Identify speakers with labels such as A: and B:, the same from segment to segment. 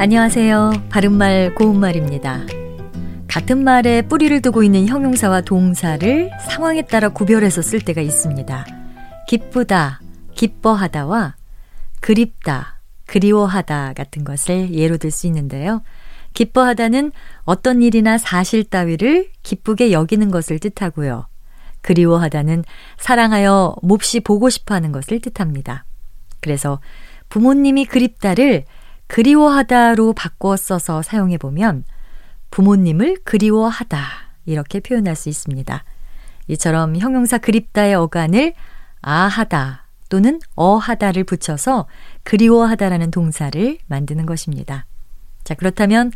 A: 안녕하세요. 바른말 고운말입니다. 같은 말에 뿌리를 두고 있는 형용사와 동사를 상황에 따라 구별해서 쓸 때가 있습니다. 기쁘다, 기뻐하다와 그립다, 그리워하다 같은 것을 예로 들 수 있는데요. 기뻐하다는 어떤 일이나 사실 따위를 기쁘게 여기는 것을 뜻하고요. 그리워하다는 사랑하여 몹시 보고 싶어 하는 것을 뜻합니다. 그래서 부모님이 그립다를 그리워하다로 바꿔 써서 사용해 보면 부모님을 그리워하다 이렇게 표현할 수 있습니다. 이처럼 형용사 그립다의 어간을 아하다 또는 어하다를 붙여서 그리워하다라는 동사를 만드는 것입니다. 자, 그렇다면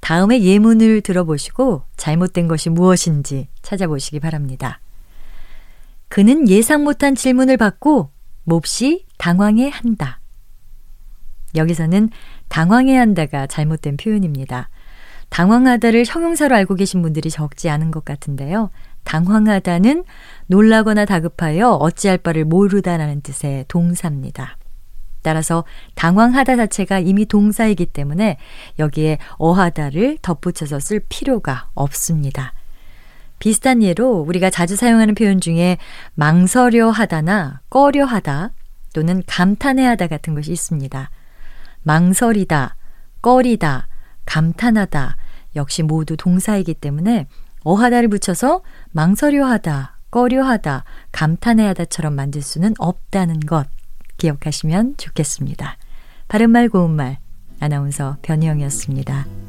A: 다음에 예문을 들어보시고 잘못된 것이 무엇인지 찾아보시기 바랍니다. 그는 예상 못한 질문을 받고 몹시 당황해 한다. 여기서는 당황해 한다가 잘못된 표현입니다. 당황하다를 형용사로 알고 계신 분들이 적지 않은 것 같은데요. 당황하다는 놀라거나 다급하여 어찌할 바를 모르다라는 뜻의 동사입니다. 따라서 당황하다 자체가 이미 동사이기 때문에 여기에 어하다를 덧붙여서 쓸 필요가 없습니다. 비슷한 예로 우리가 자주 사용하는 표현 중에 망설여 하다나 꺼려 하다 또는 감탄해 하다 같은 것이 있습니다. 망설이다, 꺼리다, 감탄하다 역시 모두 동사이기 때문에 어하다를 붙여서 망설여하다, 꺼려하다, 감탄해하다처럼 만들 수는 없다는 것 기억하시면 좋겠습니다. 바른말 고운말 아나운서 변희영이었습니다.